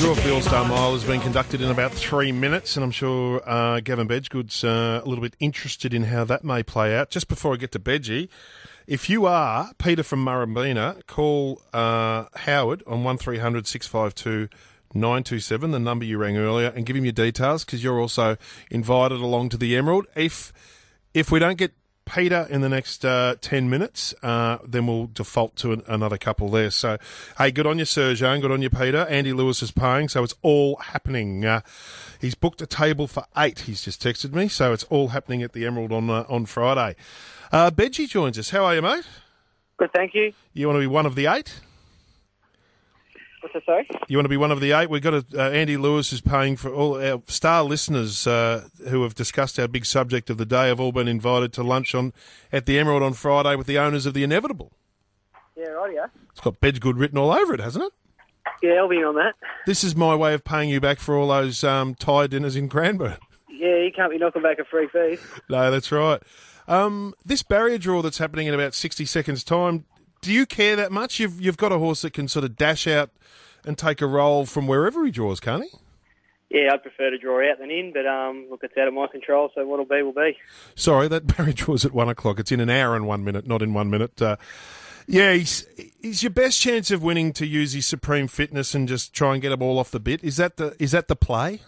Draw for the All-Star Mile has been conducted in about three minutes, and I'm sure uh, Gavin Bedggood's uh, a little bit interested in how that may play out. Just before I get to Bedgie, if you are Peter from Murrumbeena, call uh, Howard on 1300 652 927, the number you rang earlier, and give him your details because you're also invited along to the Emerald. If if we don't get Peter in the next uh, 10 minutes, uh, then we'll default to an, another couple there. So, hey, good on you, Sergio, and good on you, Peter. Andy Lewis is paying, so it's all happening. Uh, he's booked a table for eight, he's just texted me, so it's all happening at the Emerald on, uh, on Friday. Uh, Bedgie joins us. How are you, mate? Good, thank you. You want to be one of the eight? That, sorry? You want to be one of the eight? We've got a, uh, Andy Lewis is paying for all our star listeners uh, who have discussed our big subject of the day. Have all been invited to lunch on at the Emerald on Friday with the owners of the Inevitable. Yeah, right, yeah. It's got Bedggood written all over it, hasn't it? Yeah, I'll be on that. This is my way of paying you back for all those um, Thai dinners in Cranbourne. Yeah, you can't be knocking back a free feed. No, that's right. Um, this barrier draw that's happening in about sixty seconds' time. Do you care that much? You've you've got a horse that can sort of dash out and take a roll from wherever he draws, can't he? Yeah, I'd prefer to draw out than in, but um, look, it's out of my control, so what'll be will be. Sorry, that barrier draw's at one o'clock. It's in an hour and one minute, not in one minute. Uh, yeah, he's, he's your best chance of winning to use his supreme fitness and just try and get them all off the bit. Is that the is that the play?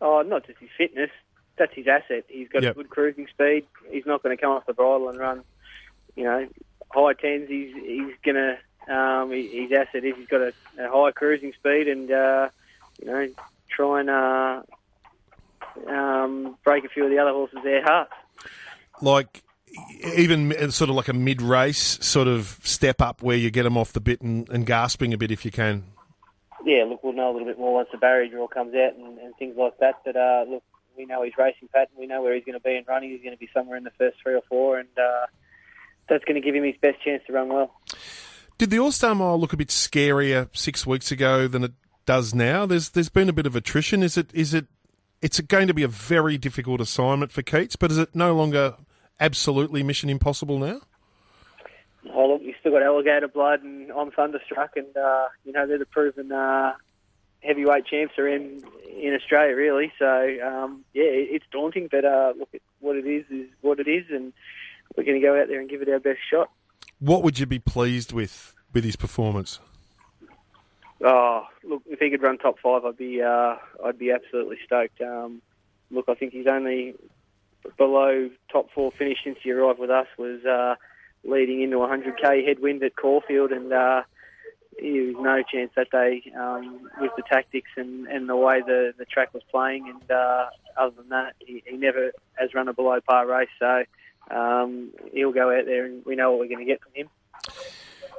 Oh, not just his fitness. That's his asset. He's got Yep. a good cruising speed. He's not going to come off the bridle and run, you know, high tens. He's he's going to. Um, he- his asset is he's got a, a high cruising speed and uh, you know try and uh, um, break a few of the other horses their hearts. Like even sort of like a mid race sort of step up where you get them off the bit and, and gasping a bit if you can. Yeah, look, we'll know a little bit more once the barrier draw comes out and, and things like that. But uh, look, we know his racing pattern. We know where he's going to be in running. He's going to be somewhere in the first three or four, and uh, that's going to give him his best chance to run well. Did the All Star Mile look a bit scarier six weeks ago than it does now? There's there's been a bit of attrition. Is it is it it's going to be a very difficult assignment for Keats, but is it no longer absolutely mission impossible now? Oh, look, you've still got alligator blood, and I'm thunderstruck, and uh, you know they're the proven uh, heavyweight champs are in in Australia, really. So um, yeah, it's daunting, but uh, look, what it is is what it is, and we're going to go out there and give it our best shot. What would you be pleased with with his performance? Oh, look, if he could run top five, I'd be uh, I'd be absolutely stoked. Um, look, I think he's only below top four finish since he arrived with us. Was uh, leading into a 100k headwind at Caulfield, and uh, he was no chance that day um, with the tactics and, and the way the, the track was playing. And uh, other than that, he, he never has run a below par race. So um, he'll go out there, and we know what we're going to get from him.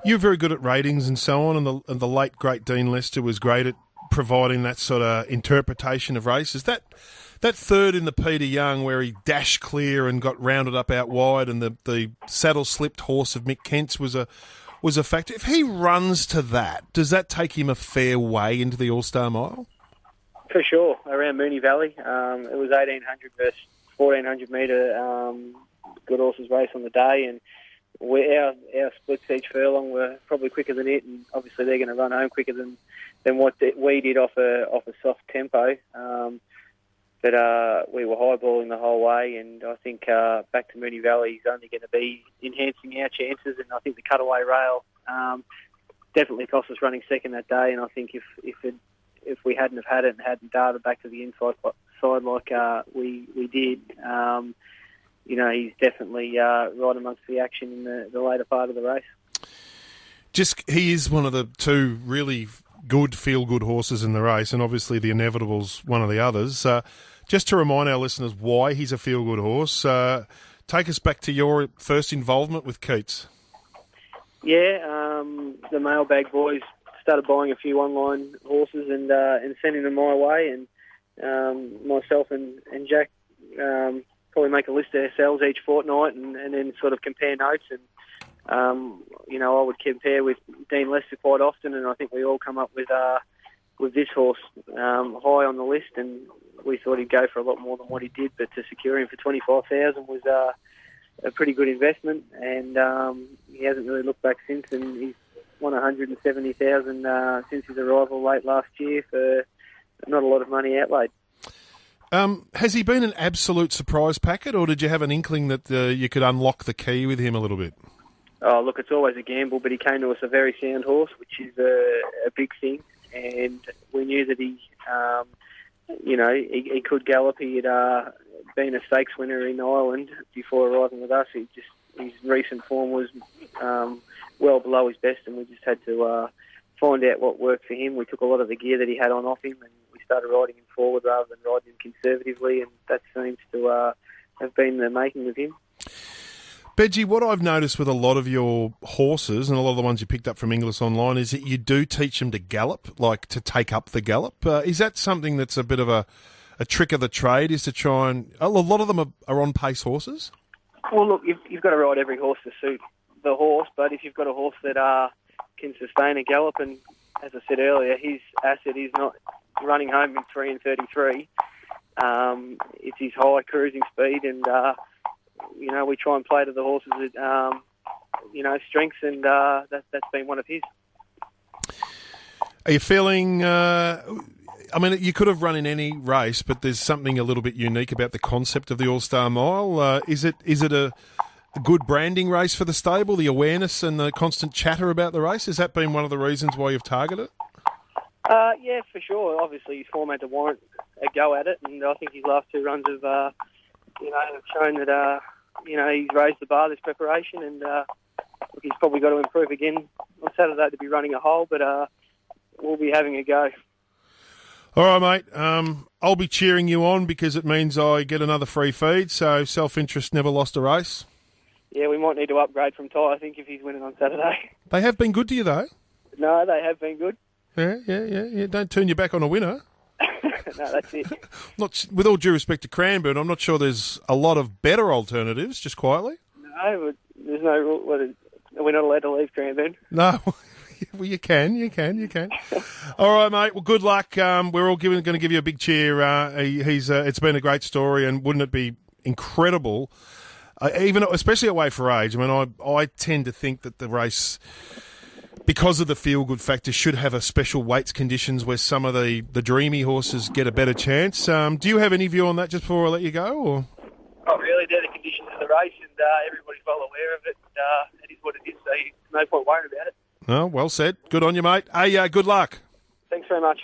You're very good at ratings and so on, and the, and the late great Dean Lester was great at providing that sort of interpretation of races. That that third in the Peter Young where he dashed clear and got rounded up out wide, and the, the saddle slipped horse of Mick Kent's was a was a factor. If he runs to that, does that take him a fair way into the All Star Mile? For sure, around Moonee Valley. Um, it was 1800 versus 1400 metre um, good horses race on the day, and we, our our splits each furlong were probably quicker than it, and obviously they're going to run home quicker than than what we did off a off a soft tempo. Um, but uh, we were highballing the whole way, and I think uh, back to Moonee Valley is only going to be enhancing our chances. And I think the cutaway rail um, definitely cost us running second that day. And I think if if it, if we hadn't have had it and hadn't darted back to the inside side like uh, we we did, um, you know, he's definitely uh, right amongst the action in the, the later part of the race. Just he is one of the two really good feel good horses in the race, and obviously the inevitable's one of the others. Uh, just to remind our listeners why he's a feel good horse, uh, take us back to your first involvement with Keats. Yeah, um, the mailbag boys started buying a few online horses and uh, and sending them my way, and um, myself and and Jack um, probably make a list of ourselves each fortnight, and, and then sort of compare notes. And um, you know, I would compare with Dean Lester quite often, and I think we all come up with uh, with this horse um, high on the list, and we thought he'd go for a lot more than what he did, but to secure him for twenty five thousand was. Uh, a pretty good investment, and um, he hasn't really looked back since. And he's won 170,000 uh, since his arrival late last year for not a lot of money outlaid. Um, has he been an absolute surprise packet, or did you have an inkling that uh, you could unlock the key with him a little bit? Oh, look, it's always a gamble, but he came to us a very sound horse, which is a, a big thing. And we knew that he, um, you know, he, he could gallop. He had uh, been a stakes winner in Ireland before arriving with us. He just his recent form was um, well below his best, and we just had to uh, find out what worked for him. We took a lot of the gear that he had on off him, and started riding him forward rather than riding him conservatively, and that seems to uh, have been the making of him. Bedgie, what I've noticed with a lot of your horses and a lot of the ones you picked up from Inglis Online is that you do teach them to gallop, like to take up the gallop. Uh, is that something that's a bit of a, a trick of the trade? Is to try and a lot of them are, are on pace horses. Well, look, you've, you've got to ride every horse to suit the horse, but if you've got a horse that uh, can sustain a gallop, and as I said earlier, his asset is not running home in three and thirty-three. Um, it's his high cruising speed, and uh, you know we try and play to the horses' um, you know strengths, and uh, that, that's been one of his. Are you feeling? Uh, I mean, you could have run in any race, but there's something a little bit unique about the concept of the All Star Mile. Uh, is it? Is it a good branding race for the stable? The awareness and the constant chatter about the race has that been one of the reasons why you've targeted it? Uh, yeah, for sure. Obviously, his form had to warrant a go at it, and I think his last two runs have, uh, you know, have shown that, uh, you know, he's raised the bar this preparation, and uh, look, he's probably got to improve again on Saturday to be running a hole, but uh, we'll be having a go. All right, mate. Um, I'll be cheering you on because it means I get another free feed. So self interest never lost a race. Yeah, we might need to upgrade from Thai. I think if he's winning on Saturday. They have been good to you though. No, they have been good. Yeah, yeah, yeah, yeah. Don't turn your back on a winner. no, that's it. not with all due respect to Cranbourne, I'm not sure there's a lot of better alternatives. Just quietly. No, there's no rule. We're not allowed to leave Cranbourne. No. well, you can, you can, you can. all right, mate. Well, good luck. Um, we're all giving, going to give you a big cheer. Uh, he, he's. Uh, it's been a great story, and wouldn't it be incredible? Uh, even especially away for age. I mean, I I tend to think that the race. Because of the feel good factor, should have a special weights conditions where some of the, the dreamy horses get a better chance. Um, do you have any view on that just before I let you go? Or? Not really. They're the conditions of the race, and uh, everybody's well aware of it. And, uh, it is what it is, so no point worrying about it. Oh, well said. Good on you, mate. Hey, uh, good luck. Thanks very much.